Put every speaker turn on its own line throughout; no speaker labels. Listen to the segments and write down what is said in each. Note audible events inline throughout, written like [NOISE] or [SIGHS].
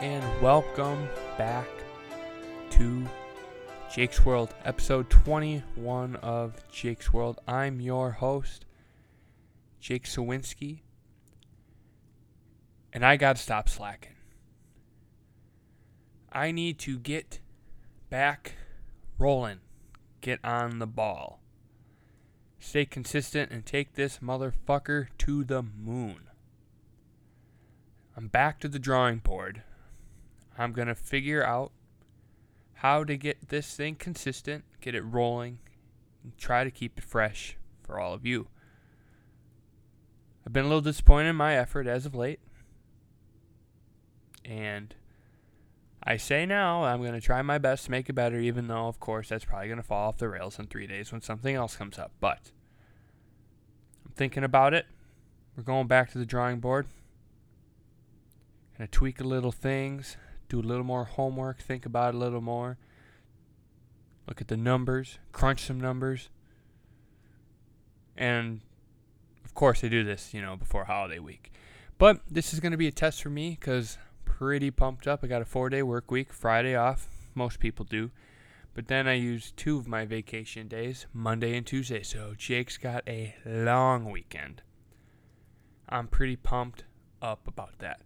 and welcome back to Jake's World, episode 21 of Jake's World. I'm your host, Jake Sawinski, and I gotta stop slacking. I need to get back rolling, get on the ball, stay consistent, and take this motherfucker to the moon. I'm back to the drawing board. I'm going to figure out how to get this thing consistent, get it rolling, and try to keep it fresh for all of you. I've been a little disappointed in my effort as of late. And I say now I'm going to try my best to make it better, even though, of course, that's probably going to fall off the rails in three days when something else comes up. But I'm thinking about it. We're going back to the drawing board. Gonna tweak a little things, do a little more homework, think about a little more, look at the numbers, crunch some numbers. And of course, I do this, you know, before holiday week. But this is going to be a test for me because pretty pumped up. I got a four day work week, Friday off. Most people do. But then I use two of my vacation days, Monday and Tuesday. So Jake's got a long weekend. I'm pretty pumped up about that.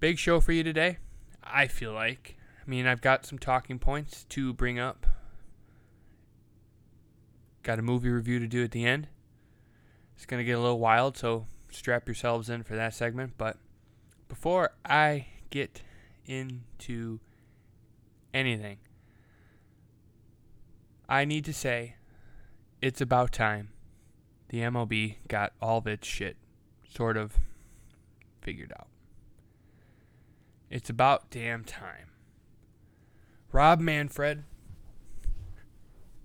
Big show for you today, I feel like. I mean, I've got some talking points to bring up. Got a movie review to do at the end. It's going to get a little wild, so strap yourselves in for that segment. But before I get into anything, I need to say it's about time the MLB got all of its shit sort of figured out. It's about damn time. Rob Manfred.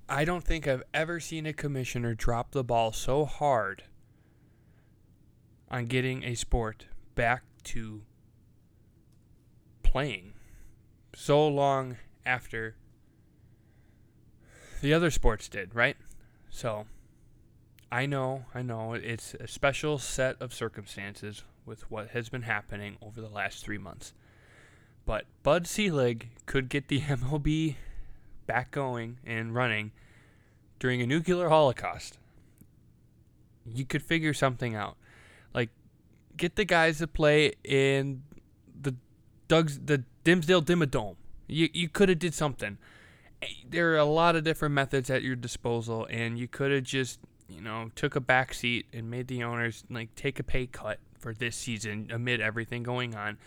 I don't think I've ever seen a commissioner drop the ball so hard on getting a sport back to playing so long after the other sports did, right? So, I know, I know, it's a special set of circumstances with what has been happening over the last three months. But Bud Selig could get the [LAUGHS] MLB back going and running during a nuclear holocaust. You could figure something out. Like get the guys to play in the Doug's the Dimmsdale Dimmadome. You you could have did something. Eh, there are a lot of different methods at your disposal and you could have just, you know, took a back seat and made the owners like take a pay cut for this season amid everything going on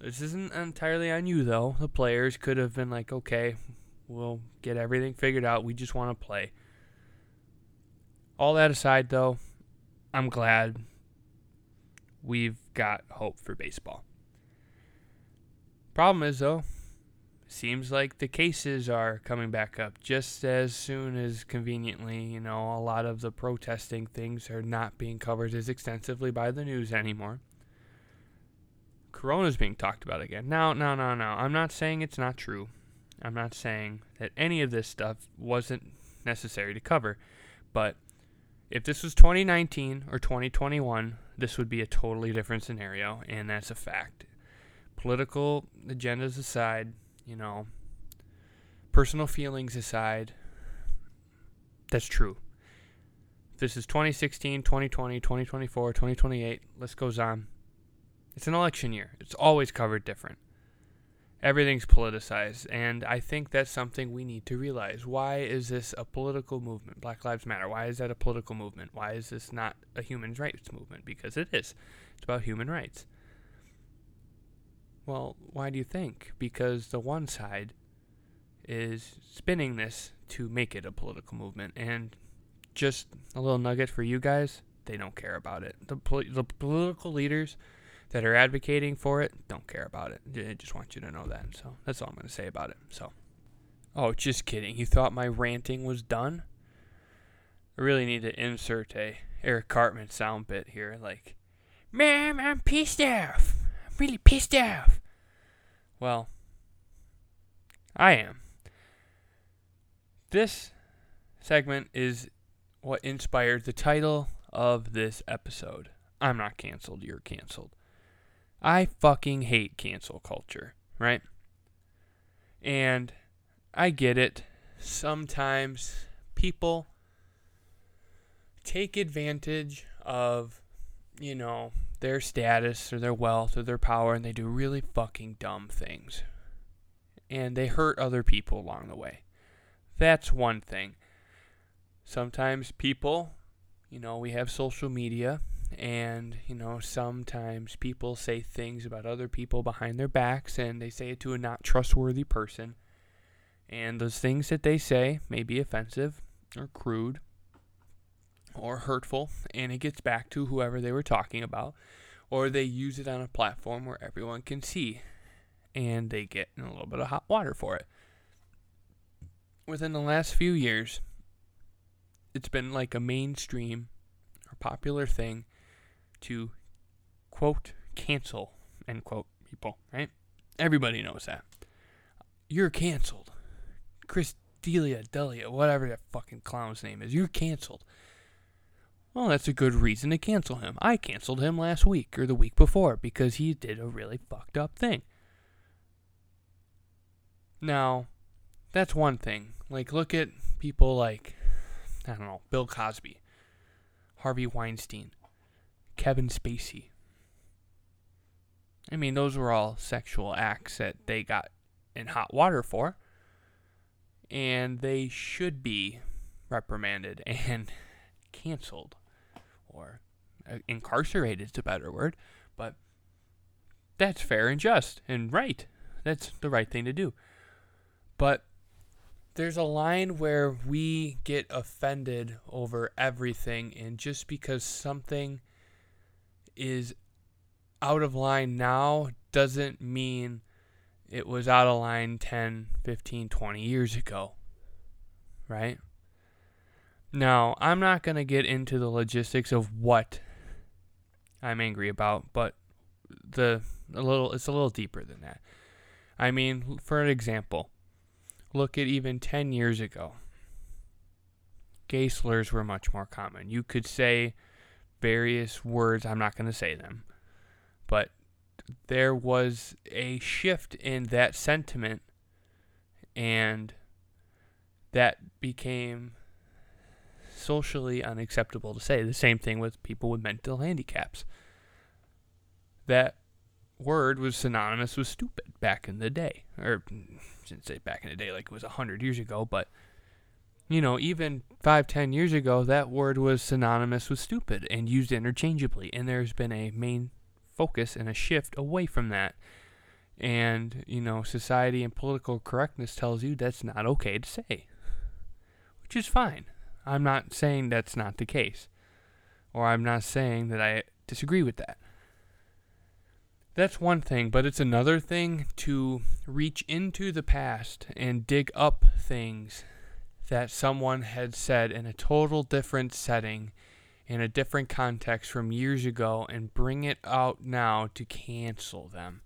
this isn't entirely on you, though. The players could have been like, okay, we'll get everything figured out. We just want to play. All that aside, though, I'm glad we've got hope for baseball. Problem is, though, seems like the cases are coming back up just as soon as conveniently, you know, a lot of the protesting things are not being covered as extensively by the news anymore. Corona's being talked about again. Now, no, no, no. I'm not saying it's not true. I'm not saying that any of this stuff wasn't necessary to cover. But if this was 2019 or 2021, this would be a totally different scenario, and that's a fact. Political agendas aside, you know, personal feelings aside, that's true. This is 2016, 2020, 2024, 2028, list goes on. It's an election year. It's always covered different. Everything's politicized, and I think that's something we need to realize. Why is this a political movement? Black Lives Matter. Why is that a political movement? Why is this not a human rights movement? Because it is. It's about human rights. Well, why do you think? Because the one side is spinning this to make it a political movement, and just a little nugget for you guys: they don't care about it. The the political leaders that are advocating for it don't care about it. I just want you to know that. So that's all I'm going to say about it. So, oh, just kidding. You thought my ranting was done? I really need to insert a Eric Cartman sound bit here, like, "Man, I'm pissed off. I'm really pissed off." Well, I am. This segment is what inspired the title of this episode. I'm not canceled, you're canceled. I fucking hate cancel culture, right? And I get it. Sometimes people take advantage of, you know, their status or their wealth or their power and they do really fucking dumb things. And they hurt other people along the way. That's one thing. Sometimes people, you know, we have social media and, you know, sometimes people say things about other people behind their backs and they say it to a not trustworthy person. And those things that they say may be offensive or crude or hurtful, and it gets back to whoever they were talking about, or they use it on a platform where everyone can see, and they get in a little bit of hot water for it. Within the last few years, it's been like a mainstream or popular thing to quote cancel end quote people, right? Everybody knows that. You're canceled. Chris D'Elia, D'Elia, whatever that fucking clown's name is, you're canceled. Well, that's a good reason to cancel him. I canceled him last week or the week before because he did a really fucked up thing. Now, that's one thing. Like, look at people like, I don't know, Bill Cosby, Harvey Weinstein, Kevin Spacey. I mean, those were all sexual acts that they got in hot water for. And they should be reprimanded [LAUGHS] and canceled or uh, incarcerated is a better word, but that's fair and just and right. That's the right thing to do. But there's a line where we get offended over everything, and just because something is out of line now doesn't mean it was out of line 10, 15, 20 years ago. Right? Now, I'm not going to get into the logistics of what I'm angry about, but the a little it's a little deeper than that. I mean, for an example, look at even 10 years ago. Gay slurs were much more common. You could say various words, I'm not going to say them, but there was a shift in that sentiment and that became socially unacceptable to say. The same thing with people with mental handicaps. That word was synonymous with stupid back in the day. Or, I shouldn't say back in the day like it was a 100 years ago, but, you know, even five, ten years ago, that word was synonymous with stupid and used interchangeably. And there's been a main focus and a shift away from that. And, you know, society and political correctness tells you that's not okay to say, which is fine. I'm not saying that's not the case, or I'm not saying that I disagree with that. That's one thing, but it's another thing to reach into the past and dig up things that someone had said in a total different setting, in a different context from years ago, and bring it out now to cancel them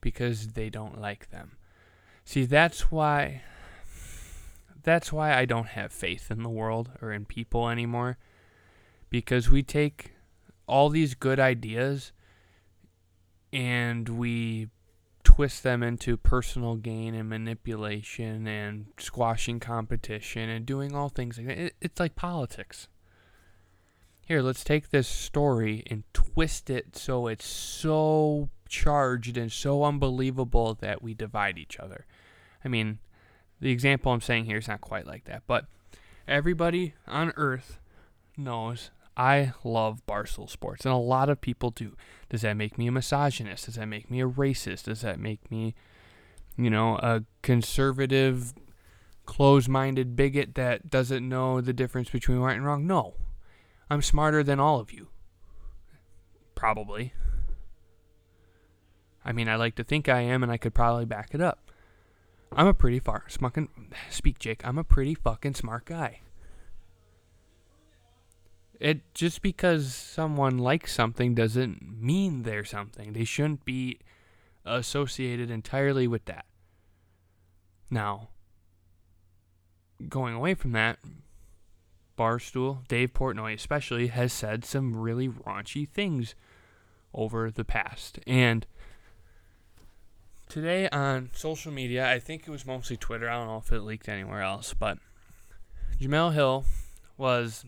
because they don't like them. See, that's why that's why I don't have faith in the world or in people anymore. Because we take all these good ideas and we twist them into personal gain and manipulation and squashing competition and doing all things like that. it's like politics. Here, let's take this story and twist it so it's so charged and so unbelievable that we divide each other. I mean, the example I'm saying here is not quite like that, but everybody on earth knows I love Barstool Sports, and a lot of people do. Does that make me a misogynist? Does that make me a racist? Does that make me, you know, a conservative, close minded bigot that doesn't know the difference between right and wrong? No. I'm smarter than all of you. Probably. I mean, I like to think I am, and I could probably back it up. I'm a pretty far fucking [SIGHS] speak, Jake. I'm a pretty fucking smart guy. It just because someone likes something doesn't mean they're something. They shouldn't be associated entirely with that. Now, going away from that, Barstool, Dave Portnoy especially, has said some really raunchy things over the past. And today on social media, I think it was mostly Twitter. I don't know if it leaked anywhere else, but Jemele Hill was,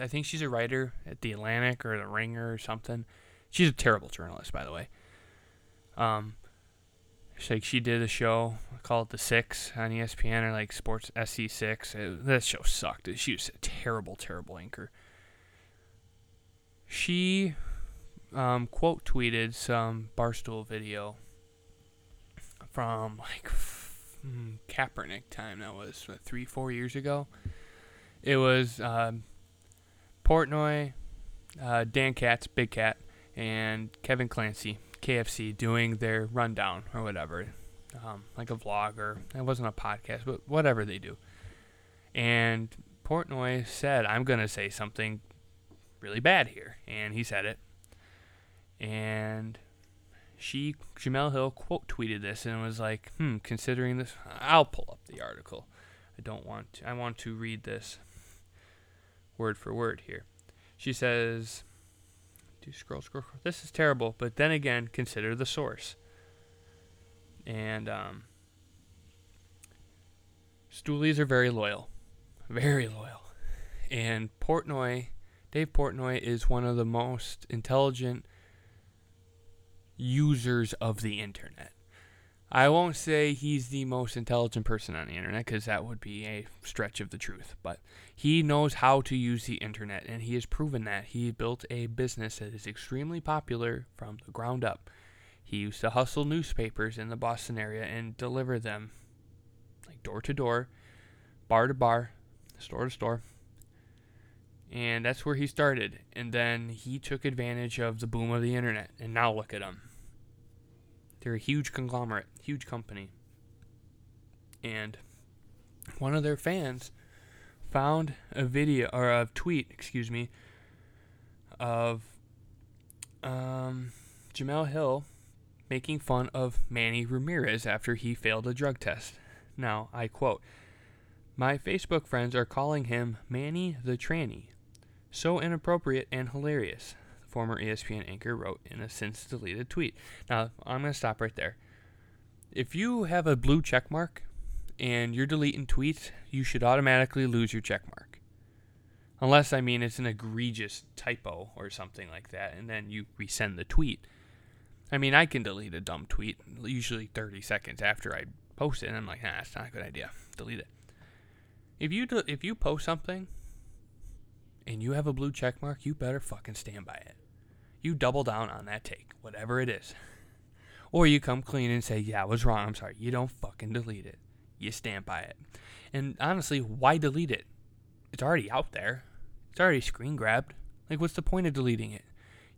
I think she's a writer at The Atlantic or The Ringer or something. She's a terrible journalist, by the way. Um, she, like she did a show called The Six on ESPN or like Sports SC6. That show sucked. She was a terrible, terrible anchor. She um, quote tweeted some Barstool video from like mm, Kaepernick time. That was what, three, four years ago. It was um, Portnoy, uh, Dan Katz, Big Cat, and Kevin Clancy, KFC, doing their rundown or whatever, um, like a vlog or it wasn't a podcast, but whatever they do. And Portnoy said, "I'm gonna say something really bad here," and he said it. And she, Jemele Hill, quote tweeted this and was like, "Hmm, considering this, I'll pull up the article. I don't want to. I want to read this word for word here." She says, "Do scroll, scroll, scroll. This is terrible, but then again, consider the source." And um, Stoolies are very loyal, very loyal, and Portnoy, Dave Portnoy, is one of the most intelligent users of the internet. I won't say he's the most intelligent person on the internet because that would be a stretch of the truth, but he knows how to use the internet and he has proven that. He built a business that is extremely popular from the ground up. He used to hustle newspapers in the Boston area and deliver them like door to door, bar to bar, store to store. And that's where he started. And then he took advantage of the boom of the internet. And now look at him. They're a huge conglomerate, huge company. And one of their fans found a video or a tweet, excuse me, of um, Jemele Hill making fun of Manny Ramirez after he failed a drug test. Now, I quote, My Facebook friends are calling him Manny the Tranny. So inappropriate and hilarious former ESPN anchor wrote in a since deleted tweet. Now, I'm going to stop right there. If you have a blue check mark and you're deleting tweets, you should automatically lose your check mark. Unless, I mean, it's an egregious typo or something like that, and then you resend the tweet. I mean, I can delete a dumb tweet usually 30 seconds after I post it, and I'm like, nah, it's not a good idea. Delete it. If you if you post something and you have a blue check mark, you better fucking stand by it. You double down on that take, whatever it is. [LAUGHS] Or you come clean and say, yeah, I was wrong. I'm sorry. You don't fucking delete it. You stand by it. And honestly, why delete it? It's already out there. It's already screen grabbed. Like, what's the point of deleting it?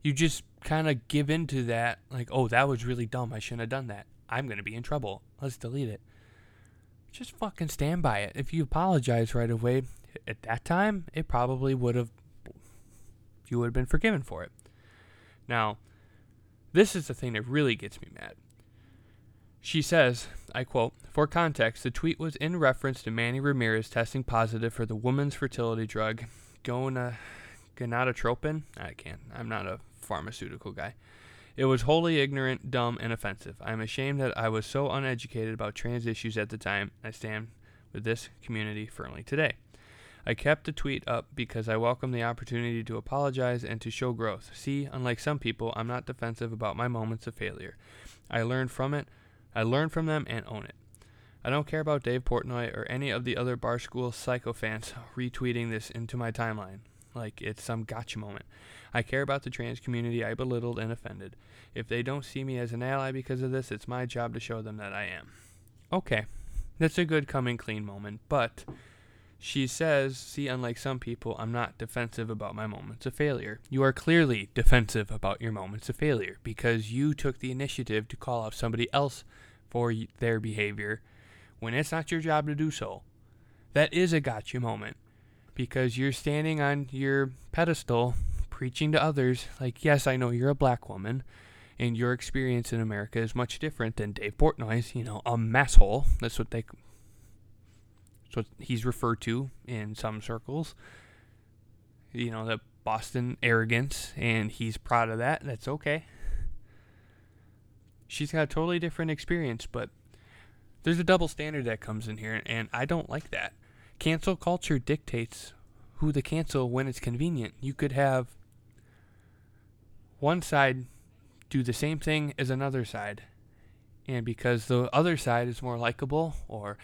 You just kind of give into that, like, oh, that was really dumb. I shouldn't have done that. I'm going to be in trouble. Let's delete it. Just fucking stand by it. If you apologize right away, at that time, it probably would have, you would have been forgiven for it. Now, this is the thing that really gets me mad. She says, I quote, For context, the tweet was in reference to Manny Ramirez testing positive for the woman's fertility drug, Gona, gonadotropin. I can't, I'm not a pharmaceutical guy. It was wholly ignorant, dumb, and offensive. I am ashamed that I was so uneducated about trans issues at the time. I stand with this community firmly today. I kept the tweet up because I welcome the opportunity to apologize and to show growth. See, unlike some people, I'm not defensive about my moments of failure. I learn from it, I learn from them and own it. I don't care about Dave Portnoy or any of the other Barstool psychophants retweeting this into my timeline like it's some gotcha moment. I care about the trans community I belittled and offended. If they don't see me as an ally because of this, it's my job to show them that I am. Okay, that's a good coming clean moment, but she says, See, unlike some people, I'm not defensive about my moments of failure. You are clearly defensive about your moments of failure because you took the initiative to call out somebody else for their behavior when it's not your job to do so. That is a gotcha moment because you're standing on your pedestal preaching to others, like, yes, I know you're a black woman and your experience in America is much different than Dave Portnoy's, you know, a masshole. That's what they so he's referred to in some circles. You know, the Boston arrogance, and he's proud of that. That's okay. She's got a totally different experience, but there's a double standard that comes in here, and I don't like that. Cancel culture dictates who to cancel when it's convenient. You could have one side do the same thing as another side, and because the other side is more likable or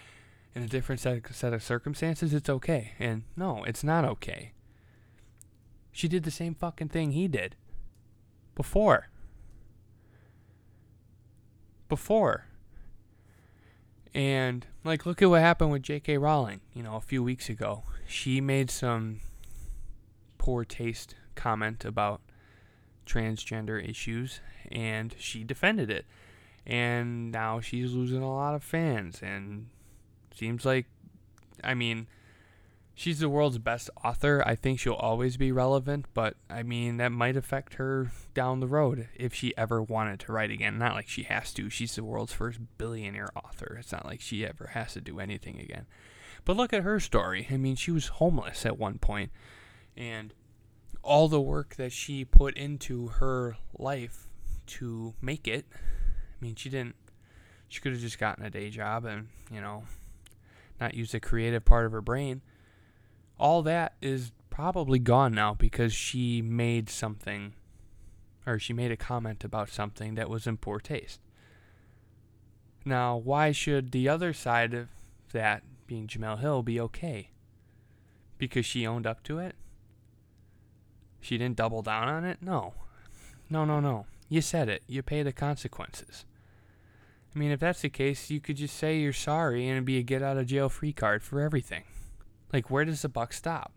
in a different set of, set of circumstances, it's okay. And no, it's not okay. She did the same fucking thing he did before. Before. And like look at what happened with J.K. Rowling, you know, a few weeks ago. She made some poor taste comment about transgender issues and she defended it. And now she's losing a lot of fans and seems like I mean she's the world's best author. I think she'll always be relevant, but I mean, that might affect her down the road if she ever wanted to write again. Not like she has to. She's the world's first billionaire author. It's not like she ever has to do anything again. But look at her story. I mean, she was homeless at one point, and all the work that she put into her life to make it. I mean, she didn't. She could have just gotten a day job and, you know, not use the creative part of her brain all that is probably gone now because she made something or she made a comment about something that was in poor taste. Now, why should the other side of that, being Jemele Hill, be okay? Because she owned up to it? She didn't double down on it? No. No, no, no. You said it. You pay the consequences. I mean, if that's the case, you could just say you're sorry and it'd be a get out of jail free card for everything. Like, where does the buck stop?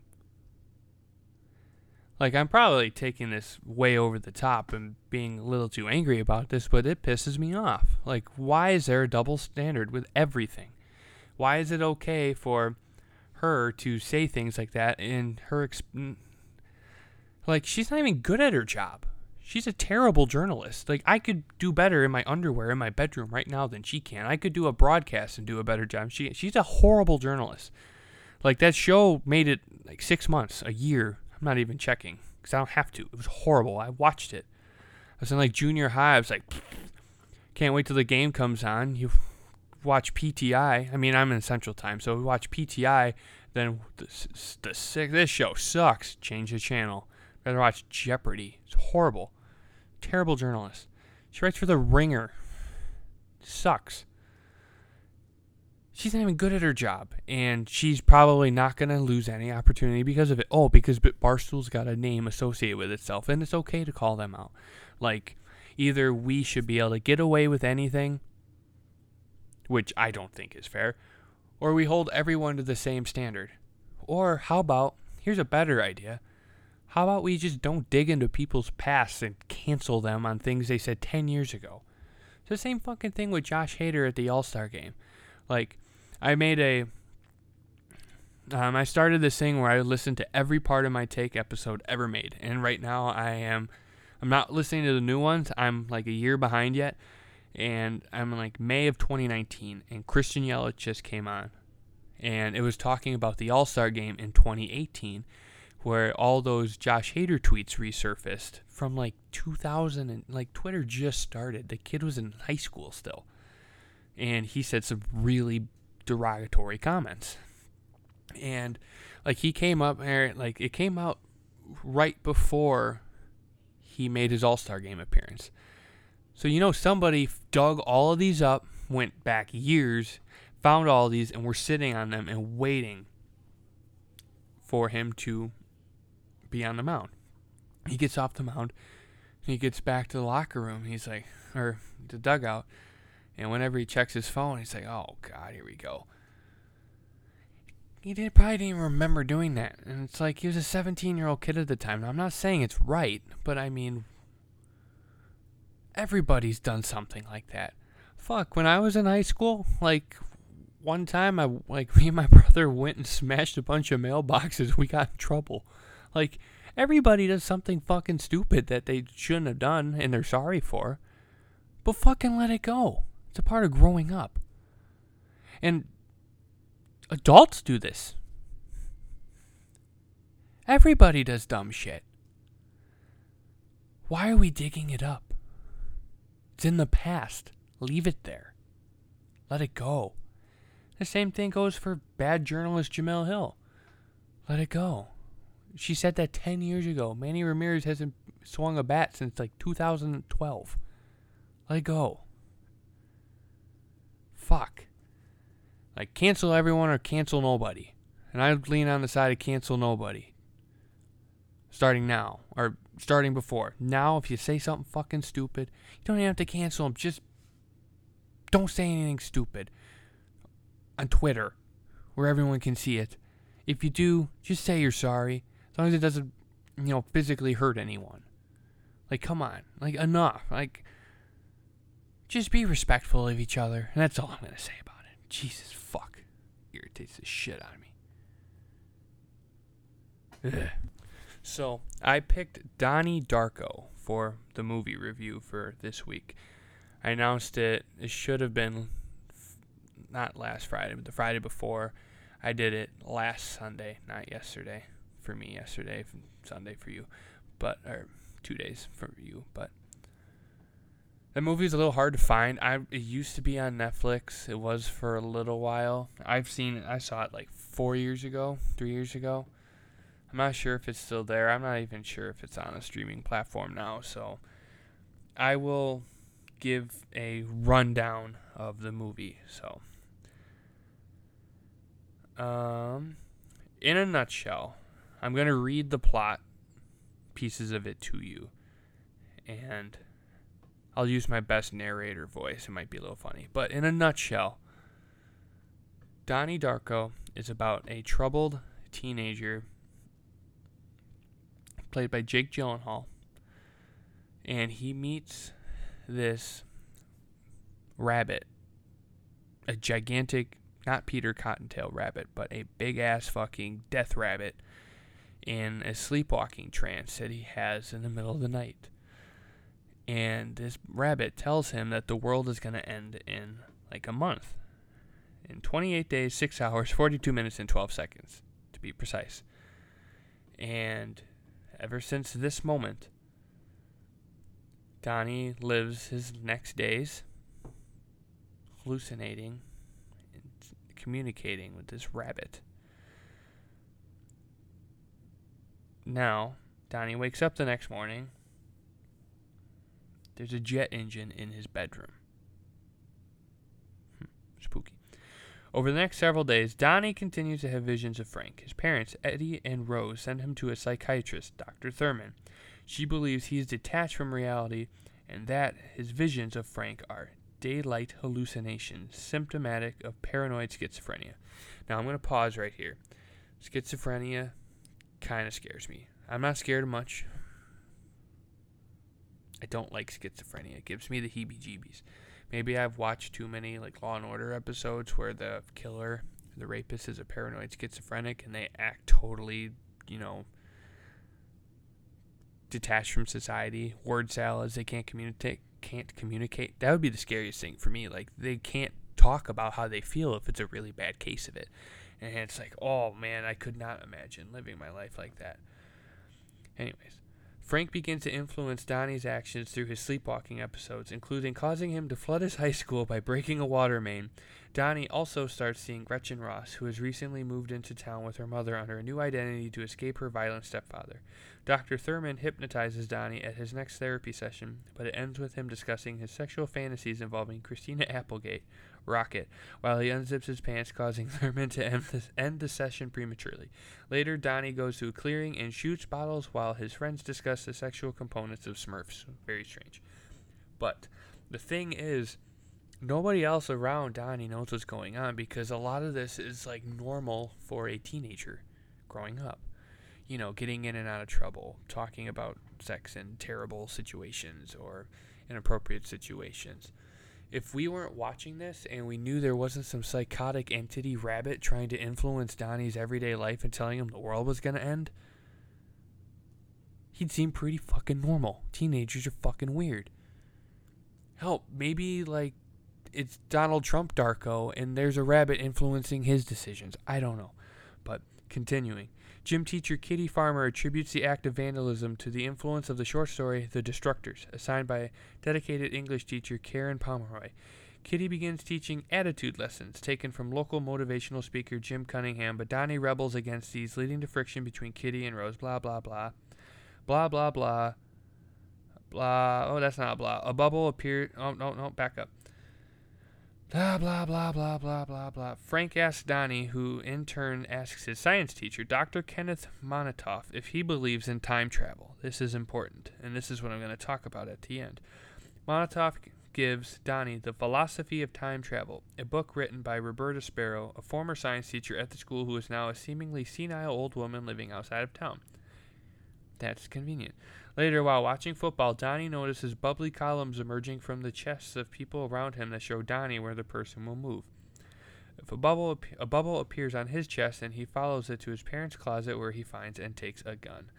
Like, I'm probably taking this way over the top and being a little too angry about this, but it pisses me off. Like, why is there a double standard with everything? Why is it okay for her to say things like that in her. Exp- like, she's not even good at her job. She's a terrible journalist. Like, I could do better in my underwear in my bedroom right now than she can. I could do a broadcast and do a better job. She, she's a horrible journalist. Like that show made it like six months, a year. I'm not even checking because I don't have to. It was horrible. I watched it. I was in like junior high. I was like, [SNIFFS] can't wait till the game comes on. You watch PTI. I mean, I'm in Central Time, so we watch PTI. Then the, the. This show sucks. Change the channel. Rather watch Jeopardy. It's horrible. Terrible journalist. She writes for The Ringer. Sucks she's not even good at her job, and she's probably not going to lose any opportunity because of it. Oh, because Barstool's got a name associated with itself, and it's okay to call them out. Like, either we should be able to get away with anything, which I don't think is fair, or we hold everyone to the same standard. Or how about, here's a better idea. How about we just don't dig into people's pasts and cancel them on things they said 10 years ago? It's the same fucking thing with Josh Hader at the All Star game. Like, I made a. Um, I started this thing where I listened to every Pardon My Take episode ever made, and right now I am. I'm not listening to the new ones. I'm like a year behind yet, and I'm in like May of 2019, and Christian Yelich just came on, and it was talking about the All Star game in 2018, where all those Josh Hader tweets resurfaced from like 2000 and like Twitter just started. The kid was in high school still, and he said some really derogatory comments. And like he came up there, like it came out right before he made his All Star game appearance. So you know somebody dug all of these up, went back years, found all these, and we're sitting on them and waiting for him to be on the mound. He gets off the mound. He gets back to the locker room. He's like, or the dugout. And whenever he checks his phone, he's like, "Oh God, here we go." He did, probably didn't even remember doing that, and it's like he was a 17-year-old kid at the time. Now, I'm not saying it's right, but I mean, everybody's done something like that. Fuck, when I was in high school, like one time, I like [LAUGHS] me and my brother went and smashed a bunch of mailboxes. We got in trouble. Like everybody does something fucking stupid that they shouldn't have done, and they're sorry for. But fucking let it go. It's a part of growing up. And adults do this. Everybody does dumb shit. Why are we digging it up? It's in the past. Leave it there. Let it go. The same thing goes for bad journalist Jemele Hill. Let it go. She said that 10 years ago. Manny Ramirez hasn't swung a bat since like 2012. Let go. Fuck. Like, cancel everyone or cancel nobody. And I lean on the side of cancel nobody. Starting now. Or starting before. Now, if you say something fucking stupid, you don't even have to cancel them. Just don't say anything stupid on Twitter where everyone can see it. If you do, just say you're sorry. As long as it doesn't, you know, physically hurt anyone. Like, come on. Like, enough. Like, just be respectful of each other. And that's all I'm going to say about it. Jesus fuck. Irritates the shit out of me. Ugh. So, I picked Donnie Darko for the movie review for this week. I announced it. It should have been not last Friday, but the Friday before. I did it last Sunday, not yesterday. For me, yesterday, Sunday for you, but or two days for you. But movie is a little hard to find. I it used to be on Netflix. It was for a little while. I've seen it. I saw it like four years ago, three years ago. I'm not sure if it's still there. I'm not even sure if it's on a streaming platform now. So I will give a rundown of the movie. So, um, in a nutshell, I'm going to read the plot pieces of it to you. And I'll use my best narrator voice. It might be a little funny. But in a nutshell, Donnie Darko is about a troubled teenager played by Jake Gyllenhaal. And he meets this rabbit, a gigantic, not Peter Cottontail rabbit, but a big ass fucking death rabbit in a sleepwalking trance that he has in the middle of the night. And this rabbit tells him that the world is going to end in like a month. In 28 days, 6 hours, 42 minutes, and 12 seconds, to be precise. And ever since this moment, Donnie lives his next days hallucinating and communicating with this rabbit. Now, Donnie wakes up the next morning. There's a jet engine in his bedroom. Hmm, spooky. Over the next several days, Donnie continues to have visions of Frank. His parents, Eddie and Rose, send him to a psychiatrist, Dr. Thurman. She believes he is detached from reality and that his visions of Frank are daylight hallucinations symptomatic of paranoid schizophrenia. Now, I'm going to pause right here. Schizophrenia kind of scares me. I'm not scared much. I don't like schizophrenia. It gives me the heebie jeebies. Maybe I've watched too many like Law and Order episodes where the killer, the rapist, is a paranoid schizophrenic and they act totally, you know, detached from society. Word salads, they can't communicate. Can't communicate. That would be the scariest thing for me. Like they can't talk about how they feel if it's a really bad case of it. And it's like, oh man, I could not imagine living my life like that. Anyways, Frank begins to influence Donnie's actions through his sleepwalking episodes, including causing him to flood his [LAUGHS] high school by breaking a water main. Donnie also starts seeing Gretchen Ross, who has recently moved into town with her mother under a new identity to escape her violent stepfather. Dr. Thurman hypnotizes Donnie at his next therapy session, but it ends with him discussing his sexual fantasies involving Christina Applegate, Rocket, while he unzips his pants, causing [LAUGHS] Thurman to end the, end the session prematurely. Later, Donnie goes to a clearing and shoots bottles while his friends discuss the sexual components of Smurfs. Very strange. But the thing is, nobody else around Donnie knows what's going on because a lot of this is like normal for a teenager growing up you know, getting in and out of trouble, talking about sex in terrible situations or inappropriate situations. If we weren't watching this and we knew there wasn't some psychotic entity rabbit trying to influence Donnie's everyday life and telling him the world was going to end, he'd seem pretty fucking normal. Teenagers are fucking weird. Help, maybe like it's Donald Trump Darko and there's a rabbit influencing his decisions. I don't know. But continuing. Gym teacher Kitty Farmer attributes the act of vandalism to the influence of the short story The Destructors, assigned by dedicated English teacher Karen Pomeroy. Kitty begins teaching attitude lessons taken from local motivational speaker Jim Cunningham, but Donnie rebels against these, leading to friction between Kitty and Rose. Blah, blah, blah. Blah, blah, blah. Blah. Oh, that's not blah. A bubble appeared. Oh, no, no, back up. Blah, blah, blah, blah, blah, blah, blah. Frank asks Donnie, who in turn asks his science teacher, Dr. Kenneth Monnitoff, if he believes in time travel. This is important, and this is what I'm going to talk about at the end. Monnitoff gives Donnie The Philosophy of Time Travel, a book written by Roberta Sparrow, a former science teacher at the school who is now a seemingly senile old woman living outside of town. That's convenient. Later, while watching football, Donnie notices bubbly columns emerging from the chests of people around him that show Donnie where the person will move. If a bubble, a bubble appears on his chest, and he follows it to his parents' closet where he finds and takes a gun.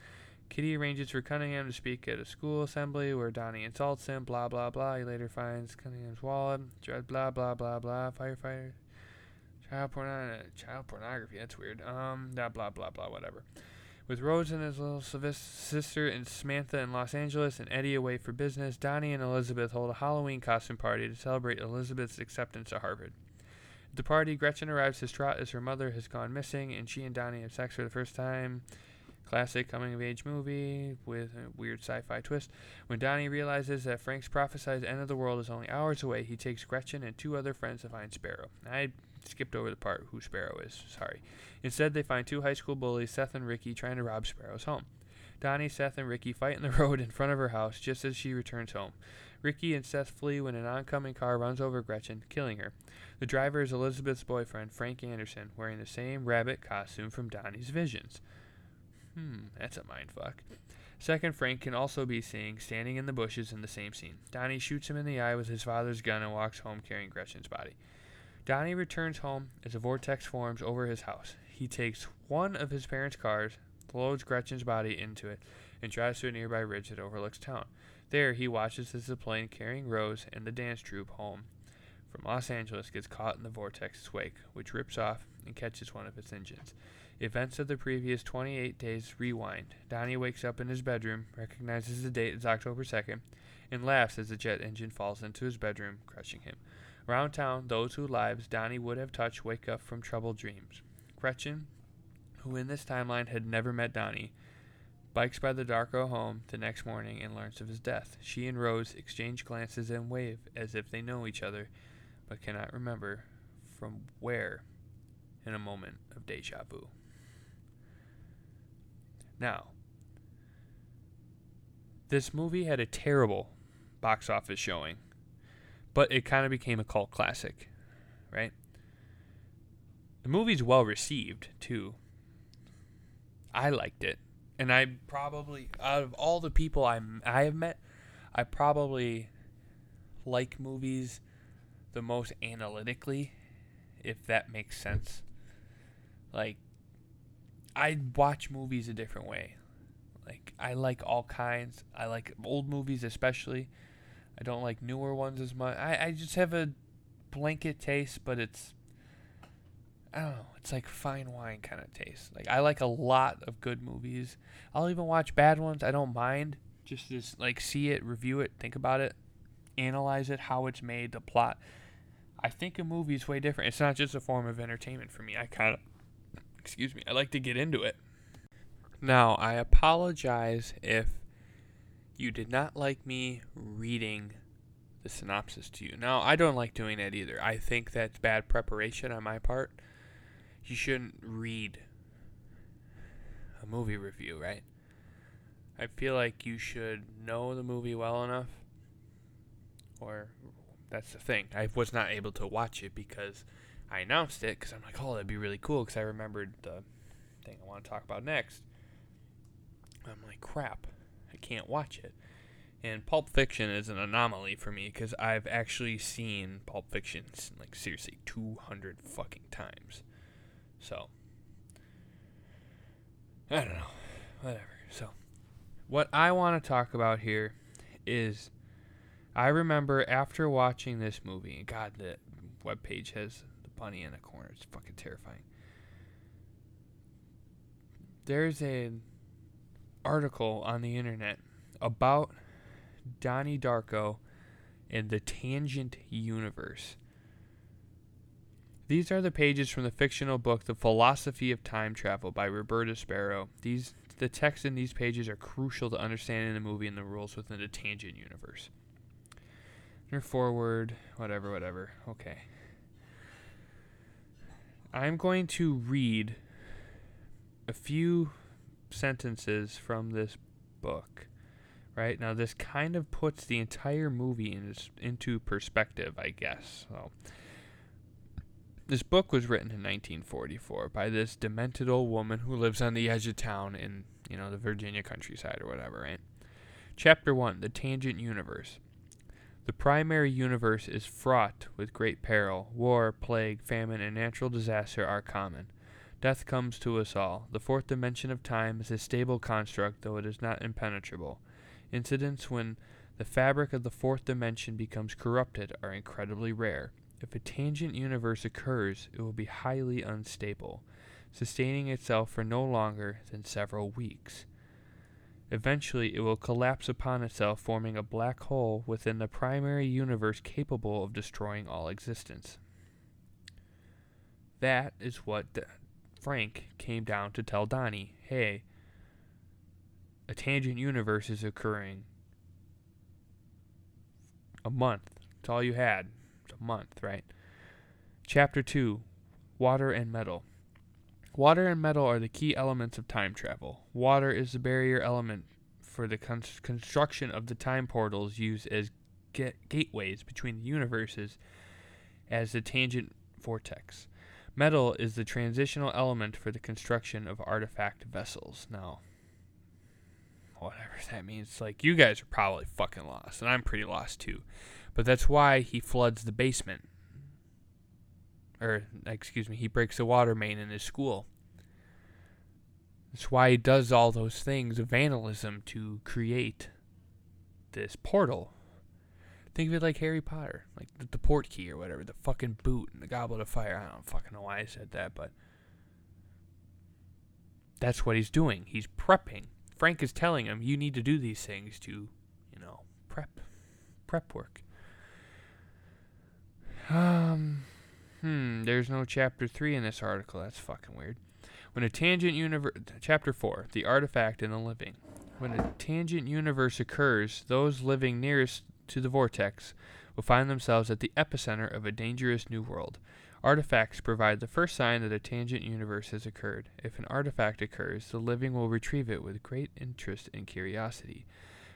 Kitty arranges for Cunningham to speak at a school assembly where Donnie insults him, blah blah blah. He later finds Cunningham's wallet, blah blah blah blah, firefighter, child porn, child pornography, that's weird. Um, blah blah blah blah, whatever. With Rose and his little sister and Samantha in Los Angeles and Eddie away for business, Donnie and Elizabeth hold a Halloween costume party to celebrate Elizabeth's acceptance to Harvard. At the party, Gretchen arrives distraught as her mother has gone missing, and she and Donnie have sex for the first time. Classic coming of age movie with a weird sci fi twist. When Donnie realizes that Frank's prophesied end of the world is only hours away, he takes Gretchen and two other friends to find Sparrow. I skipped over the part who Sparrow is, sorry. Instead, they find two high school bullies, Seth and Ricky, trying to rob Sparrow's home. Donnie, Seth, and Ricky fight in the [LAUGHS] road in front of her house just as she returns home. Ricky and Seth flee when an oncoming car runs over Gretchen, killing her. The driver is Elizabeth's boyfriend, Frank Anderson, wearing the same rabbit costume from Donnie's visions. Hmm, that's a mindfuck. Second, Frank can also be seen standing in the bushes in the same scene. Donnie shoots him in the eye with his father's gun and walks home carrying Gretchen's body. Donnie returns home as a vortex forms over his house. He takes one of his parents' cars, loads Gretchen's body into it, and drives to a nearby ridge that overlooks town. There, he watches as the plane carrying Rose and the dance troupe home from Los Angeles gets caught in the vortex's wake, which rips off and catches one of its engines. Events of the previous 28 days rewind. Donnie wakes up in his bedroom, recognizes the date as October 2nd, and laughs as the jet engine falls into his bedroom, crushing him. Around town, those whose lives Donnie would have touched wake up from troubled dreams. Gretchen, who in this timeline had never met Donnie, bikes by the Darko home the next morning and learns of his death. She and Rose exchange glances and wave as if they know each other, but cannot remember from where in a moment of deja vu. Now, this movie had a terrible box office showing, but it kind of became a cult classic, right? The movie's well received, too. I liked it. And I probably, out of all the people I, I have met, I probably like movies the most analytically, if that makes sense. Like, I watch movies a different way. Like I like all kinds. I like old movies especially. I don't like newer ones as much. I, I just have a blanket taste, but it's I don't know. It's like fine wine kind of taste. Like I like a lot of good movies. I'll even watch bad ones. I don't mind. Just just like see it, review it, think about it, analyze it, how it's made, the plot. I think a movie is way different. It's not just a form of entertainment for me. I kind of excuse me, I like to get into it. Now, I apologize if you did not like me reading the synopsis to you. Now, I don't like doing that either. I think that's bad preparation on my part. You shouldn't read a movie review, right? I feel like you should know the movie well enough, or that's the thing. I was not able to watch it because I announced it because I'm like, oh, that'd be really cool because I remembered the thing I want to talk about next. I'm like, crap, I can't watch it. And Pulp Fiction is an anomaly for me because I've actually seen Pulp Fiction like seriously 200 fucking times. So, I don't know. Whatever. So, what I want to talk about here is I remember after watching this movie, God, the webpage has bunny in a corner. It's fucking terrifying. there's an article on the internet about Donnie Darko and the Tangent Universe. These are the pages from the fictional book The Philosophy of Time Travel by Roberta Sparrow. These the text in these pages are crucial to understanding the movie and the rules within the Tangent Universe. Or forward, whatever, whatever. Okay. I'm going to read a few sentences from this book. Right now, this kind of puts the entire movie in, into perspective, I guess. So, this book was written in 1944 by this demented old woman who lives on the edge of town in, you know, the Virginia countryside or whatever, right? Chapter 1 The Tangent Universe. The primary universe is fraught with great peril. War, plague, famine, and natural disaster are common. Death comes to us all. The fourth dimension of time is a stable construct, though it is not impenetrable. Incidents when the fabric of the fourth dimension becomes corrupted are incredibly rare. If a tangent universe occurs, it will be highly unstable, sustaining itself for no longer than several weeks. Eventually, it will collapse upon itself, forming a black hole within the primary universe capable of destroying all existence. That is what Frank came down to tell Donnie, hey, a tangent universe is occurring. A month. It's all you had. It's a month, right? Chapter 2 Water and Metal. Water and metal are the key elements of time travel. Water is the barrier element for the con- construction of the time portals used as gateways between the universes as the tangent vortex. Metal is the transitional element for the construction of artifact vessels. Now, whatever that means, like you guys are probably fucking lost, and I'm pretty lost too. But that's why he floods the basement. Or, excuse me, he breaks the water main in his school. That's why he does all those things of vandalism to create this portal Think of it like Harry Potter, like the, the port key or whatever, the fucking boot and the goblet of fire. I don't fucking know why I said that, but that's what he's doing. He's prepping. Frank is telling him you need to do these things to, you know, prep, prep work. Um, hmm. There's no chapter three in this article. That's fucking weird. When a tangent universe, chapter four, the artifact and the living. When a tangent universe occurs, those living nearest to the vortex will find themselves at the epicenter of a dangerous new world. Artifacts provide the first sign that a tangent universe has occurred. If an artifact occurs, the living will retrieve it with great interest and curiosity.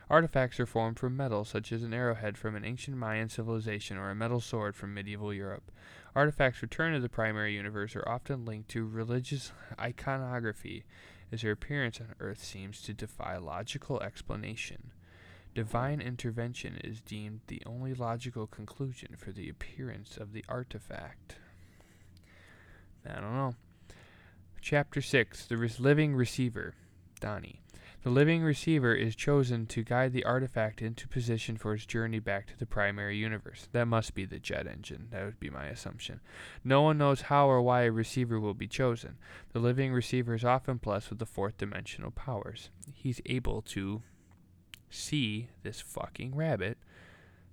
Artifacts are formed from metal, such as an arrowhead from an ancient Mayan civilization or a metal sword from medieval Europe. Artifacts returned to the primary universe are often linked to religious iconography, as their appearance on Earth seems to defy logical explanation. Divine intervention is deemed the only logical conclusion for the appearance of the artifact. I don't know. Chapter 6 The Living Receiver. Donnie. The living receiver is chosen to guide the artifact into position for its journey back to the primary universe. That must be the jet engine. That would be my assumption. No one knows how or why a receiver will be chosen. The living receiver is often blessed with the fourth dimensional powers. He's able to see this fucking rabbit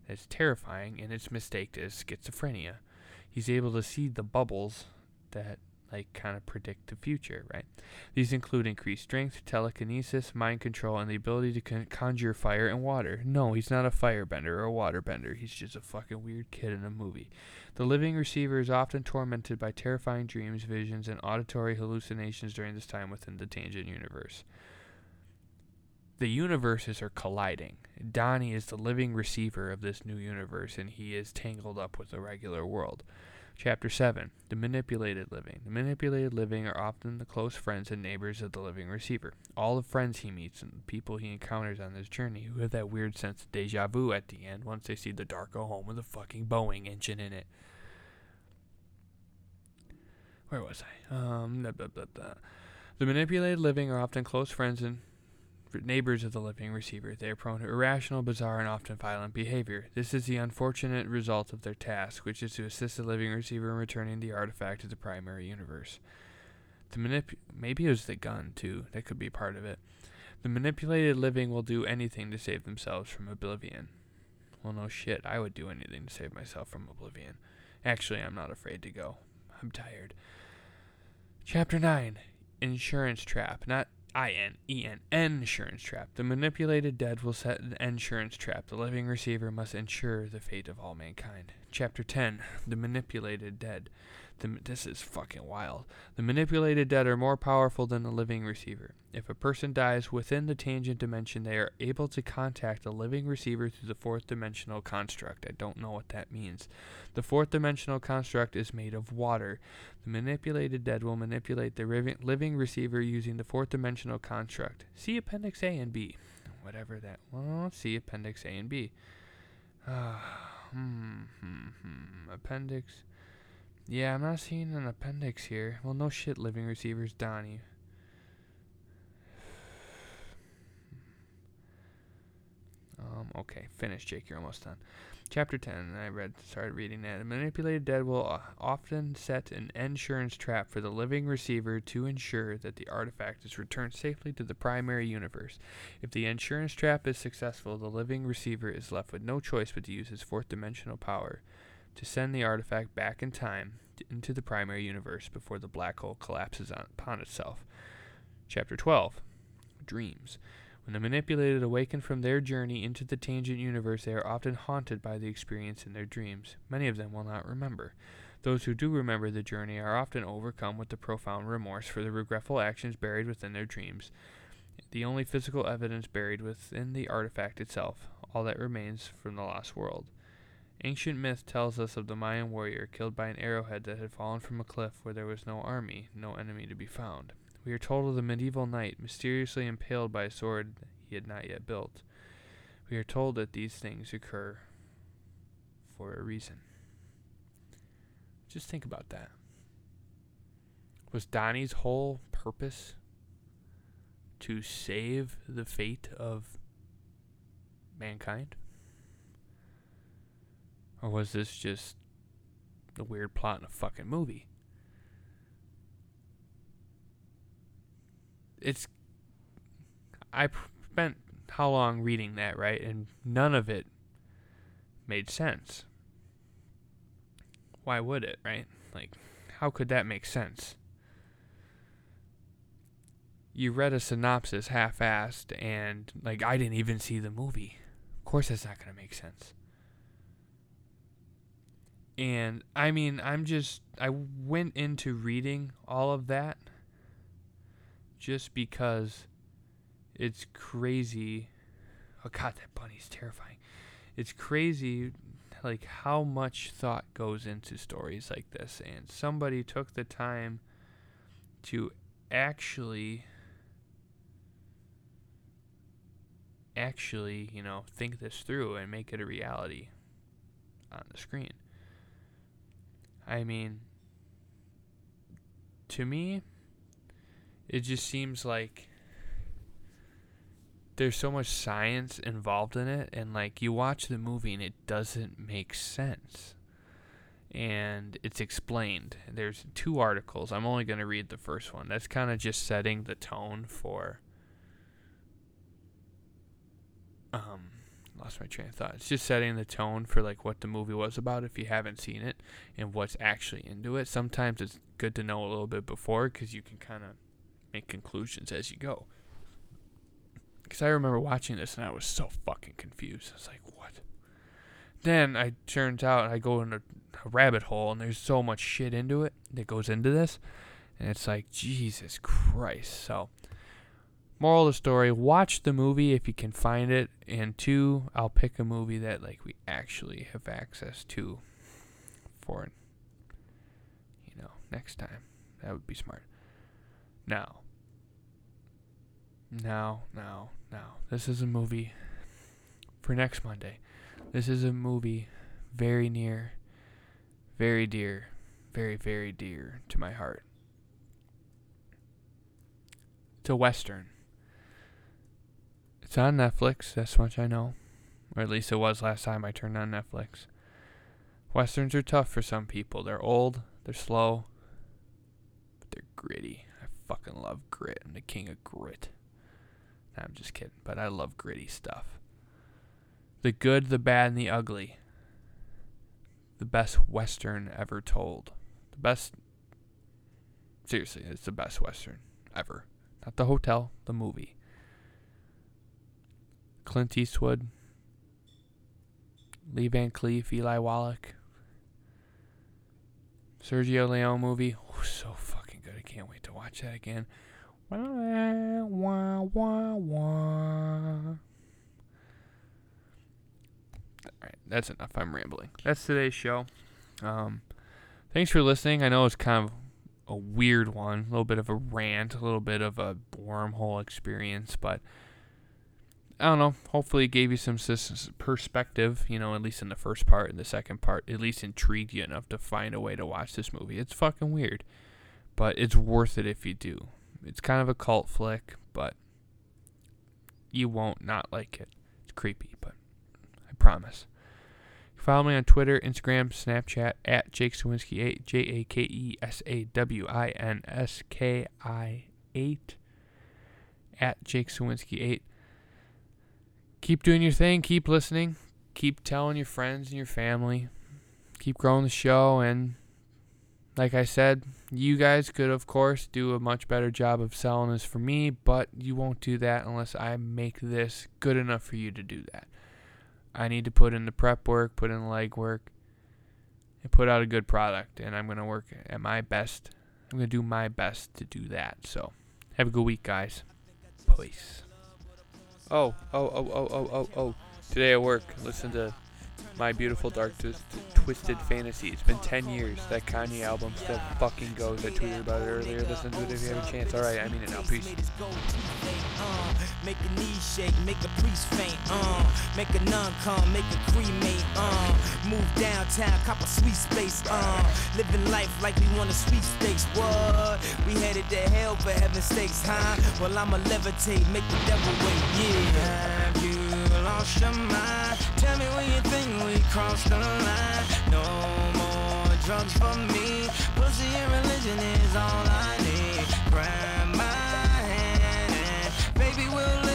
that's terrifying and its mistake as schizophrenia. He's able to see the bubbles that like kind of predict the future, right? These include increased strength, telekinesis, mind control, and the ability to con- conjure fire and water. No, he's not a firebender or a waterbender. He's just a fucking weird kid in a movie. The living receiver is often tormented by terrifying dreams, visions, and auditory hallucinations during this time within the tangent universe the universes are colliding. Donnie is the living receiver of this new universe, and he is tangled up with the regular world. Chapter 7 The Manipulated Living. The manipulated living are often the close friends and neighbors of the living receiver. All the friends he meets and the people he encounters on this journey who have that weird sense of deja vu at the end once they see the Darko home with a fucking Boeing engine in it. Where was I? Um, blah, blah, blah, the manipulated living are often close friends and neighbors of the living receiver. They are prone to irrational, bizarre, and often violent behavior. This is the unfortunate result of their task, which is to assist the living receiver in returning the artifact to the primary universe. The manip maybe it was the gun too. That could be part of it. The manipulated living will do anything to save themselves from oblivion. Well, no shit. I would do anything to save myself from oblivion. Actually, I'm not afraid to go. I'm tired. Chapter 9 Insurance Trap. Not I N E N Insurance Trap. The manipulated dead will set an insurance trap. The living receiver must ensure the fate of all mankind. Chapter 10 The manipulated dead. The, this is fucking wild. The manipulated dead are more powerful than the living receiver. If a person dies within the tangent dimension, they are able to contact the living receiver through the fourth dimensional construct. I don't know what that means. The fourth dimensional construct is made of water. The manipulated dead will manipulate the living receiver using the fourth dimensional construct. See Appendix A and B. Whatever that. Well, see Appendix A and B. Uh, [SIGHS] hmm, hmm, hmm. Appendix. Yeah, I'm not seeing an appendix here. Well, no shit, living receivers, Donnie. Um, okay, finish, Jake. You're almost done. Chapter 10. I read, started reading that. A manipulated dead will uh, often set an insurance trap for the living receiver to ensure that the artifact is returned safely to the primary universe. If the insurance trap is successful, the living receiver is left with no choice but to use his fourth dimensional power to send the artifact back in time into the primary universe before the black hole collapses on, upon itself. Chapter 12 Dreams. When the manipulated awaken from their journey into the tangent universe, they are often haunted by the experience in their dreams. Many of them will not remember. Those who do remember the journey are often overcome with the profound remorse for the regretful actions buried within their dreams. The only physical evidence buried within the artifact itself, all that remains from the lost world. Ancient myth tells us of the Mayan warrior killed by an arrowhead that had fallen from a cliff where there was no army, no enemy to be found. We are told of the medieval knight mysteriously impaled by a sword he had not yet built. We are told that these things occur for a reason. Just think about that. Was Donnie's whole purpose to save the fate of mankind? Or was this just a weird plot in a fucking movie? It's. I spent how long reading that, right? And none of it made sense. Why would it, right? Like, how could that make sense? You read a synopsis half assed, and, like, I didn't even see the movie. Of course, that's not going to make sense. And I mean, I'm just, I went into reading all of that just because it's crazy. Oh, God, that bunny's terrifying. It's crazy, like, how much thought goes into stories like this. And somebody took the time to actually actually, you know, think this through and make it a reality on the screen. I mean, to me, it just seems like there's so much science involved in it, and like you watch the movie and it doesn't make sense. And it's explained. There's two articles. I'm only going to read the first one. That's kind of just setting the tone for um lost my train of thought. It's just setting the tone for like what the movie was about if you haven't seen it and what's actually into it. Sometimes it's good to know a little bit before because you can kind of make conclusions as you go. Because I remember watching this and I was so fucking confused. I was like, what? Then I turns out I go in a, a rabbit hole and there's so much shit into it that goes into this. And it's like, Jesus Christ. So moral of the story watch the movie if you can find it and two i'll pick a movie that like we actually have access to for you know next time. That would be smart. Now now now now. This is a movie for next monday. This is a movie very near very dear very very dear to my heart. A western it's on Netflix, that's much I know. Or at least it was last time I turned on Netflix. Westerns are tough for some people. They're old, they're slow, but they're gritty. I fucking love grit. I'm the king of grit. Nah, I'm just kidding, but I love gritty stuff. The good, the bad, and the ugly. The best Western ever told. The best. Seriously, it's the best Western ever. Not the hotel, the movie. Clint Eastwood, Lee Van Cleef, Eli Wallach, Sergio Leone movie. Oh, so fucking good. I can't wait to watch that again. Wah, wah, wah, wah. Alright, that's enough. I'm rambling. That's today's show. Um, thanks for listening. I know it's kind of a weird one, a little bit of a rant, a little bit of a wormhole experience, but I don't know. Hopefully, it gave you some perspective, you know, at least in the first part and the second part, at least intrigued you enough to find a way to watch this movie. It's fucking weird, but it's worth it if you do. It's kind of a cult flick, but you won't not like it. It's creepy, but I promise. Follow me on Twitter, Instagram, Snapchat at Jake Sawinski 8, J A K E S A W I N S K I 8, at Jake Sawinski 8. Keep doing your thing, keep listening, keep telling your friends and your family, keep growing the show, and like I said, you guys could, of course, do a much better job of selling this for me, but you won't do that unless I make this good enough for you to do that. I need to put in the prep work, put in the leg work, and put out a good product. And I'm going to work at my best. I'm going to do my best to do that. So, have a good week, guys. Peace. Oh, oh, oh, oh, oh, oh, oh. Today at work, listen to my Beautiful Dark Twisted Fantasy. It's been 10 years. That Kanye album still fucking goes. I tweeted about it earlier. Listen to it if you have a chance. Alright, I mean it now. Peace. Make a knee shake, make a priest faint, uh. Make a nun come, make a cremate, uh. Move downtown, cop a sweet space, uh. Living life like we want a sweet stakes, what? We headed to hell for heaven's sakes, huh? Well, I'ma levitate, make the devil wait, yeah. Lost your mind? Tell me when you think we crossed the line. No more drugs for me. Pussy and religion is all I need. Grab my hand and baby, we'll.